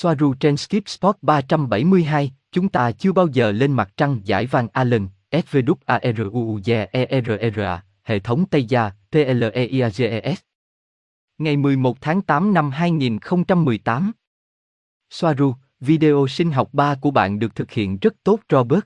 Soaru trên Skip Spot 372, chúng ta chưa bao giờ lên mặt trăng giải vàng Allen, SVWARUUZERRA, hệ thống Tây Gia, TLEIAGES. Ngày 11 tháng 8 năm 2018. Soaru, video sinh học 3 của bạn được thực hiện rất tốt Robert.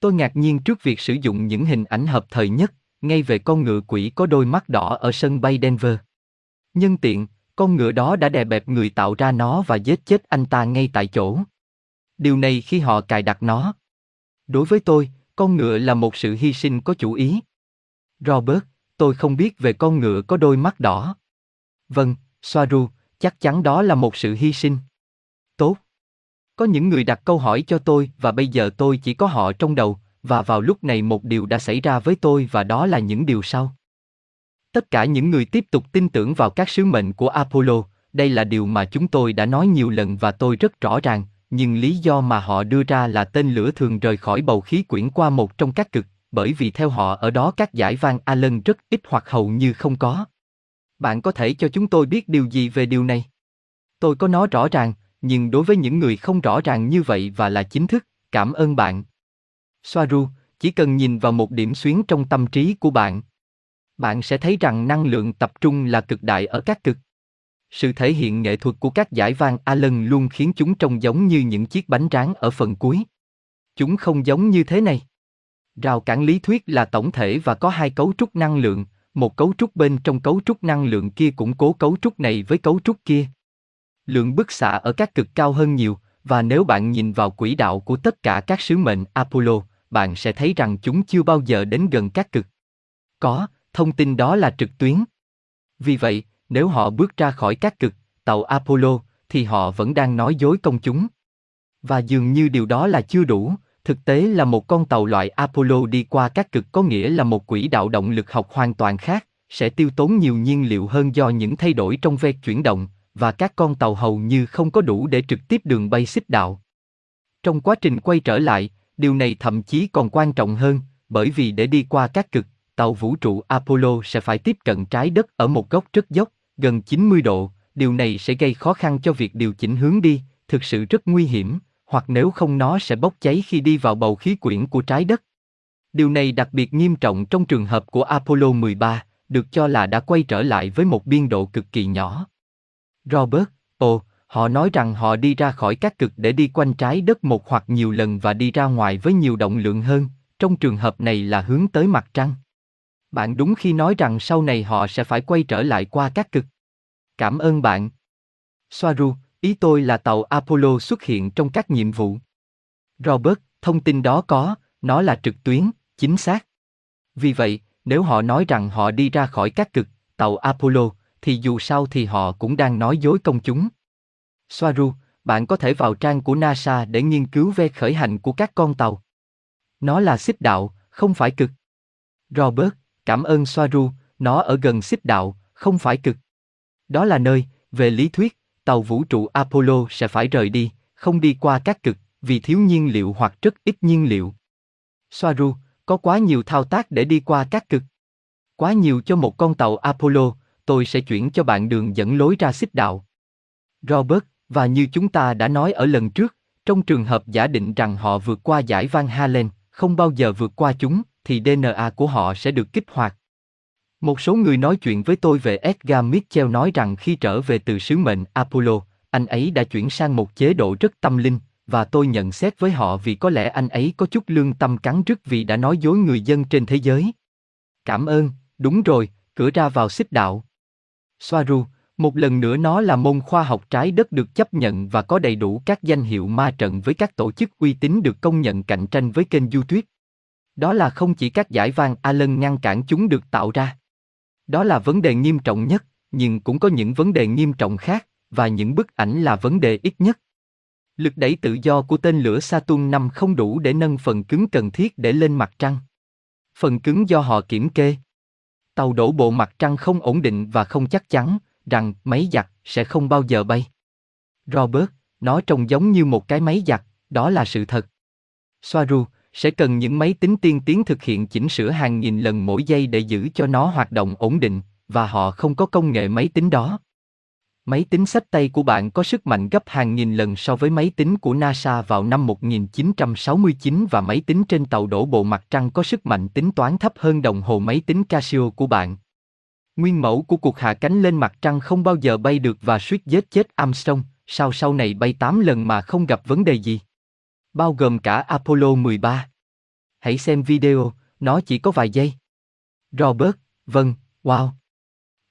Tôi ngạc nhiên trước việc sử dụng những hình ảnh hợp thời nhất, ngay về con ngựa quỷ có đôi mắt đỏ ở sân bay Denver. Nhân tiện, con ngựa đó đã đè bẹp người tạo ra nó và giết chết anh ta ngay tại chỗ. Điều này khi họ cài đặt nó. Đối với tôi, con ngựa là một sự hy sinh có chủ ý. Robert, tôi không biết về con ngựa có đôi mắt đỏ. Vâng, Soaru, chắc chắn đó là một sự hy sinh. Tốt. Có những người đặt câu hỏi cho tôi và bây giờ tôi chỉ có họ trong đầu, và vào lúc này một điều đã xảy ra với tôi và đó là những điều sau. Tất cả những người tiếp tục tin tưởng vào các sứ mệnh của Apollo, đây là điều mà chúng tôi đã nói nhiều lần và tôi rất rõ ràng, nhưng lý do mà họ đưa ra là tên lửa thường rời khỏi bầu khí quyển qua một trong các cực, bởi vì theo họ ở đó các giải van Allen rất ít hoặc hầu như không có. Bạn có thể cho chúng tôi biết điều gì về điều này? Tôi có nói rõ ràng, nhưng đối với những người không rõ ràng như vậy và là chính thức, cảm ơn bạn. Soaru, chỉ cần nhìn vào một điểm xuyến trong tâm trí của bạn. Bạn sẽ thấy rằng năng lượng tập trung là cực đại ở các cực. Sự thể hiện nghệ thuật của các giải vang Allen luôn khiến chúng trông giống như những chiếc bánh tráng ở phần cuối. Chúng không giống như thế này. Rào cản lý thuyết là tổng thể và có hai cấu trúc năng lượng, một cấu trúc bên trong cấu trúc năng lượng kia củng cố cấu trúc này với cấu trúc kia. Lượng bức xạ ở các cực cao hơn nhiều, và nếu bạn nhìn vào quỹ đạo của tất cả các sứ mệnh Apollo, bạn sẽ thấy rằng chúng chưa bao giờ đến gần các cực. Có, thông tin đó là trực tuyến. Vì vậy, nếu họ bước ra khỏi các cực, tàu Apollo, thì họ vẫn đang nói dối công chúng. Và dường như điều đó là chưa đủ, thực tế là một con tàu loại Apollo đi qua các cực có nghĩa là một quỹ đạo động lực học hoàn toàn khác, sẽ tiêu tốn nhiều nhiên liệu hơn do những thay đổi trong ve chuyển động, và các con tàu hầu như không có đủ để trực tiếp đường bay xích đạo. Trong quá trình quay trở lại, điều này thậm chí còn quan trọng hơn, bởi vì để đi qua các cực, tàu vũ trụ Apollo sẽ phải tiếp cận trái đất ở một góc rất dốc, gần 90 độ, điều này sẽ gây khó khăn cho việc điều chỉnh hướng đi, thực sự rất nguy hiểm, hoặc nếu không nó sẽ bốc cháy khi đi vào bầu khí quyển của trái đất. Điều này đặc biệt nghiêm trọng trong trường hợp của Apollo 13, được cho là đã quay trở lại với một biên độ cực kỳ nhỏ. Robert, ồ, họ nói rằng họ đi ra khỏi các cực để đi quanh trái đất một hoặc nhiều lần và đi ra ngoài với nhiều động lượng hơn, trong trường hợp này là hướng tới mặt trăng. Bạn đúng khi nói rằng sau này họ sẽ phải quay trở lại qua các cực. Cảm ơn bạn. Soaru, ý tôi là tàu Apollo xuất hiện trong các nhiệm vụ. Robert, thông tin đó có, nó là trực tuyến, chính xác. Vì vậy, nếu họ nói rằng họ đi ra khỏi các cực, tàu Apollo, thì dù sao thì họ cũng đang nói dối công chúng. Soaru, bạn có thể vào trang của NASA để nghiên cứu về khởi hành của các con tàu. Nó là xích đạo, không phải cực. Robert, cảm ơn Soaru, nó ở gần xích đạo, không phải cực. Đó là nơi, về lý thuyết, tàu vũ trụ Apollo sẽ phải rời đi, không đi qua các cực, vì thiếu nhiên liệu hoặc rất ít nhiên liệu. Soaru, có quá nhiều thao tác để đi qua các cực. Quá nhiều cho một con tàu Apollo, tôi sẽ chuyển cho bạn đường dẫn lối ra xích đạo. Robert, và như chúng ta đã nói ở lần trước, trong trường hợp giả định rằng họ vượt qua giải Van Halen, không bao giờ vượt qua chúng, thì DNA của họ sẽ được kích hoạt. Một số người nói chuyện với tôi về Edgar Mitchell nói rằng khi trở về từ sứ mệnh Apollo, anh ấy đã chuyển sang một chế độ rất tâm linh, và tôi nhận xét với họ vì có lẽ anh ấy có chút lương tâm cắn rứt vì đã nói dối người dân trên thế giới. Cảm ơn, đúng rồi, cửa ra vào xích đạo. Soaru, một lần nữa nó là môn khoa học trái đất được chấp nhận và có đầy đủ các danh hiệu ma trận với các tổ chức uy tín được công nhận cạnh tranh với kênh YouTube. Đó là không chỉ các giải vang Allen ngăn cản chúng được tạo ra. Đó là vấn đề nghiêm trọng nhất, nhưng cũng có những vấn đề nghiêm trọng khác, và những bức ảnh là vấn đề ít nhất. Lực đẩy tự do của tên lửa Saturn 5 không đủ để nâng phần cứng cần thiết để lên mặt trăng. Phần cứng do họ kiểm kê. Tàu đổ bộ mặt trăng không ổn định và không chắc chắn rằng máy giặt sẽ không bao giờ bay. Robert, nó trông giống như một cái máy giặt, đó là sự thật. Soaru, sẽ cần những máy tính tiên tiến thực hiện chỉnh sửa hàng nghìn lần mỗi giây để giữ cho nó hoạt động ổn định, và họ không có công nghệ máy tính đó. Máy tính sách tay của bạn có sức mạnh gấp hàng nghìn lần so với máy tính của NASA vào năm 1969 và máy tính trên tàu đổ bộ mặt trăng có sức mạnh tính toán thấp hơn đồng hồ máy tính Casio của bạn. Nguyên mẫu của cuộc hạ cánh lên mặt trăng không bao giờ bay được và suýt giết chết Armstrong, sau sau này bay 8 lần mà không gặp vấn đề gì. Bao gồm cả Apollo 13. Hãy xem video, nó chỉ có vài giây. Robert, vâng, wow.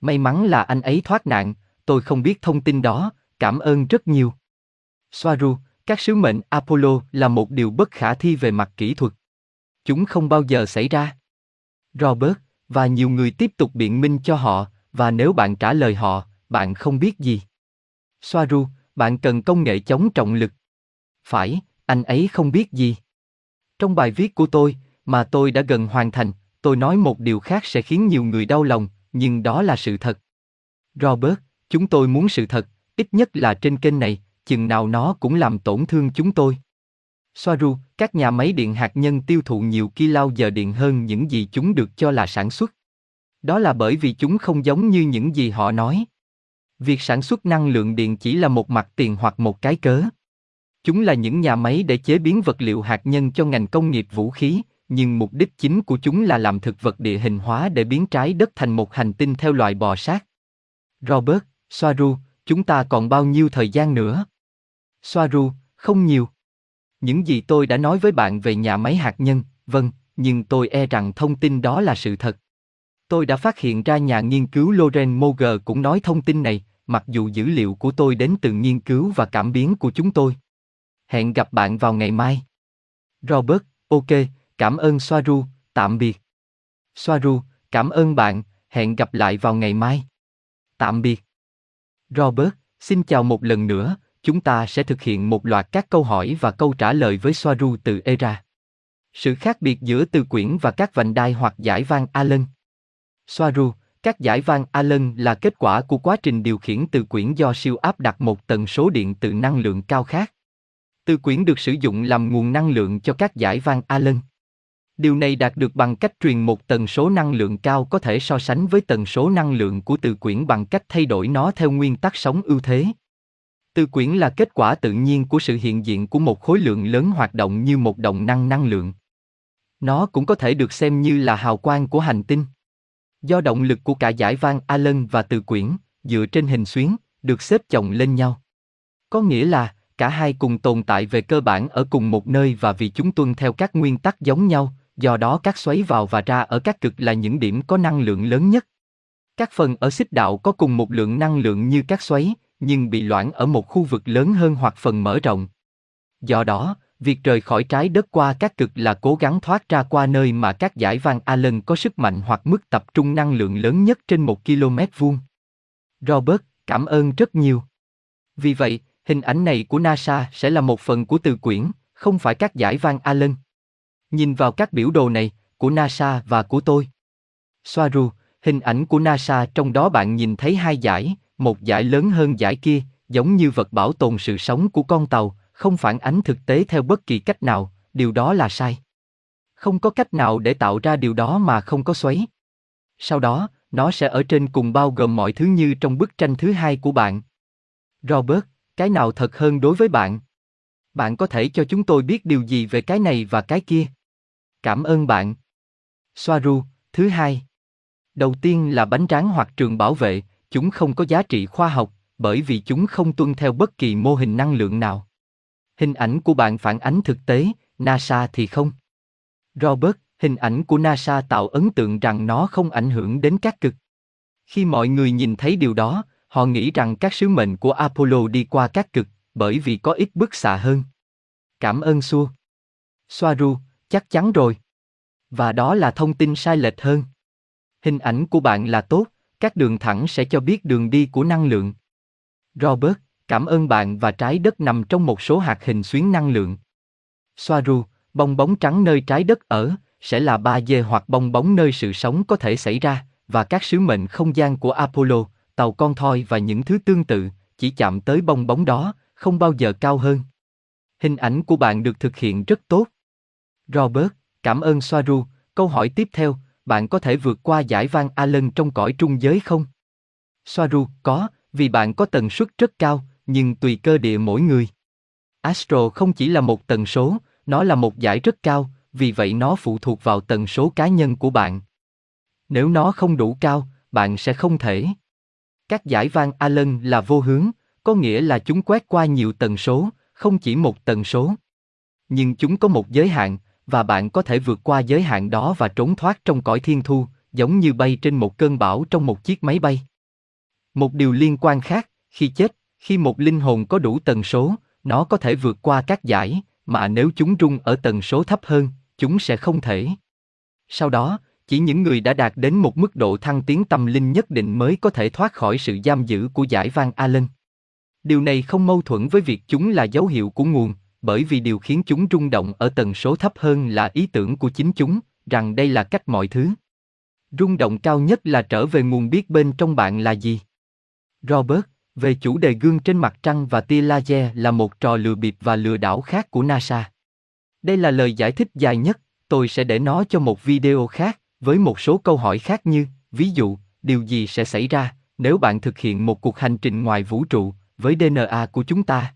May mắn là anh ấy thoát nạn, tôi không biết thông tin đó, cảm ơn rất nhiều. Soaru, các sứ mệnh Apollo là một điều bất khả thi về mặt kỹ thuật. Chúng không bao giờ xảy ra. Robert, và nhiều người tiếp tục biện minh cho họ, và nếu bạn trả lời họ, bạn không biết gì. Soaru, bạn cần công nghệ chống trọng lực. Phải, anh ấy không biết gì. Trong bài viết của tôi, mà tôi đã gần hoàn thành, tôi nói một điều khác sẽ khiến nhiều người đau lòng, nhưng đó là sự thật. Robert, chúng tôi muốn sự thật, ít nhất là trên kênh này, chừng nào nó cũng làm tổn thương chúng tôi. Soaru, các nhà máy điện hạt nhân tiêu thụ nhiều kilo-giờ điện hơn những gì chúng được cho là sản xuất. Đó là bởi vì chúng không giống như những gì họ nói. Việc sản xuất năng lượng điện chỉ là một mặt tiền hoặc một cái cớ. Chúng là những nhà máy để chế biến vật liệu hạt nhân cho ngành công nghiệp vũ khí, nhưng mục đích chính của chúng là làm thực vật địa hình hóa để biến trái đất thành một hành tinh theo loài bò sát. Robert, Soaru, chúng ta còn bao nhiêu thời gian nữa? Soaru, không nhiều. Những gì tôi đã nói với bạn về nhà máy hạt nhân, vâng, nhưng tôi e rằng thông tin đó là sự thật. Tôi đã phát hiện ra nhà nghiên cứu Loren Moger cũng nói thông tin này, mặc dù dữ liệu của tôi đến từ nghiên cứu và cảm biến của chúng tôi. Hẹn gặp bạn vào ngày mai. Robert, ok, cảm ơn Soaru, tạm biệt. Soaru, cảm ơn bạn, hẹn gặp lại vào ngày mai. Tạm biệt. Robert, xin chào một lần nữa, chúng ta sẽ thực hiện một loạt các câu hỏi và câu trả lời với Soaru từ ERA. Sự khác biệt giữa từ quyển và các vành đai hoặc giải vang Allen. Soaru, các giải vang Allen là kết quả của quá trình điều khiển từ quyển do siêu áp đặt một tần số điện từ năng lượng cao khác. Từ quyển được sử dụng làm nguồn năng lượng cho các giải van Allen. Điều này đạt được bằng cách truyền một tần số năng lượng cao có thể so sánh với tần số năng lượng của từ quyển bằng cách thay đổi nó theo nguyên tắc sóng ưu thế. Từ quyển là kết quả tự nhiên của sự hiện diện của một khối lượng lớn hoạt động như một động năng năng lượng. Nó cũng có thể được xem như là hào quang của hành tinh. Do động lực của cả giải van Allen và từ quyển, dựa trên hình xuyến, được xếp chồng lên nhau. Có nghĩa là, cả hai cùng tồn tại về cơ bản ở cùng một nơi và vì chúng tuân theo các nguyên tắc giống nhau, do đó các xoáy vào và ra ở các cực là những điểm có năng lượng lớn nhất. Các phần ở xích đạo có cùng một lượng năng lượng như các xoáy, nhưng bị loãng ở một khu vực lớn hơn hoặc phần mở rộng. Do đó, việc rời khỏi trái đất qua các cực là cố gắng thoát ra qua nơi mà các giải van Allen có sức mạnh hoặc mức tập trung năng lượng lớn nhất trên một km vuông. Robert, cảm ơn rất nhiều. Vì vậy, hình ảnh này của NASA sẽ là một phần của từ quyển, không phải các giải van Allen. Nhìn vào các biểu đồ này, của NASA và của tôi. Soaru, hình ảnh của NASA trong đó bạn nhìn thấy hai giải, một giải lớn hơn giải kia, giống như vật bảo tồn sự sống của con tàu, không phản ánh thực tế theo bất kỳ cách nào, điều đó là sai. Không có cách nào để tạo ra điều đó mà không có xoáy. Sau đó, nó sẽ ở trên cùng bao gồm mọi thứ như trong bức tranh thứ hai của bạn. Robert, cái nào thật hơn đối với bạn? Bạn có thể cho chúng tôi biết điều gì về cái này và cái kia? Cảm ơn bạn. Soaru, thứ hai. Đầu tiên là bánh tráng hoặc trường bảo vệ, chúng không có giá trị khoa học, bởi vì chúng không tuân theo bất kỳ mô hình năng lượng nào. Hình ảnh của bạn phản ánh thực tế, NASA thì không. Robert, hình ảnh của NASA tạo ấn tượng rằng nó không ảnh hưởng đến các cực. Khi mọi người nhìn thấy điều đó, họ nghĩ rằng các sứ mệnh của Apollo đi qua các cực, bởi vì có ít bức xạ hơn. Cảm ơn Xua. Soaru, chắc chắn rồi. Và đó là thông tin sai lệch hơn. Hình ảnh của bạn là tốt, các đường thẳng sẽ cho biết đường đi của năng lượng. Robert, cảm ơn bạn và trái đất nằm trong một số hạt hình xuyến năng lượng. Soaru, bong bóng trắng nơi trái đất ở, sẽ là ba d hoặc bong bóng nơi sự sống có thể xảy ra, và các sứ mệnh không gian của Apollo, tàu con thoi và những thứ tương tự, chỉ chạm tới bong bóng đó, không bao giờ cao hơn. Hình ảnh của bạn được thực hiện rất tốt. Robert, cảm ơn Soaru. Câu hỏi tiếp theo, bạn có thể vượt qua giải van Allen trong cõi trung giới không? Soaru, có, vì bạn có tần suất rất cao, nhưng tùy cơ địa mỗi người. Astro không chỉ là một tần số, nó là một giải rất cao, vì vậy nó phụ thuộc vào tần số cá nhân của bạn. Nếu nó không đủ cao, bạn sẽ không thể. Các giải vang Allen là vô hướng, có nghĩa là chúng quét qua nhiều tần số, không chỉ một tần số. Nhưng chúng có một giới hạn, và bạn có thể vượt qua giới hạn đó và trốn thoát trong cõi thiên thu, giống như bay trên một cơn bão trong một chiếc máy bay. Một điều liên quan khác, khi chết, khi một linh hồn có đủ tần số, nó có thể vượt qua các giải, mà nếu chúng rung ở tần số thấp hơn, chúng sẽ không thể. Sau đó, chỉ những người đã đạt đến một mức độ thăng tiến tâm linh nhất định mới có thể thoát khỏi sự giam giữ của giải Van Allen. Điều này không mâu thuẫn với việc chúng là dấu hiệu của nguồn, bởi vì điều khiến chúng rung động ở tần số thấp hơn là ý tưởng của chính chúng, rằng đây là cách mọi thứ. Rung động cao nhất là trở về nguồn biết bên trong bạn là gì. Robert, về chủ đề gương trên mặt trăng và tia laser là một trò lừa bịp và lừa đảo khác của NASA. Đây là lời giải thích dài nhất, tôi sẽ để nó cho một video khác, với một số câu hỏi khác như, ví dụ, điều gì sẽ xảy ra nếu bạn thực hiện một cuộc hành trình ngoài vũ trụ với DNA của chúng ta?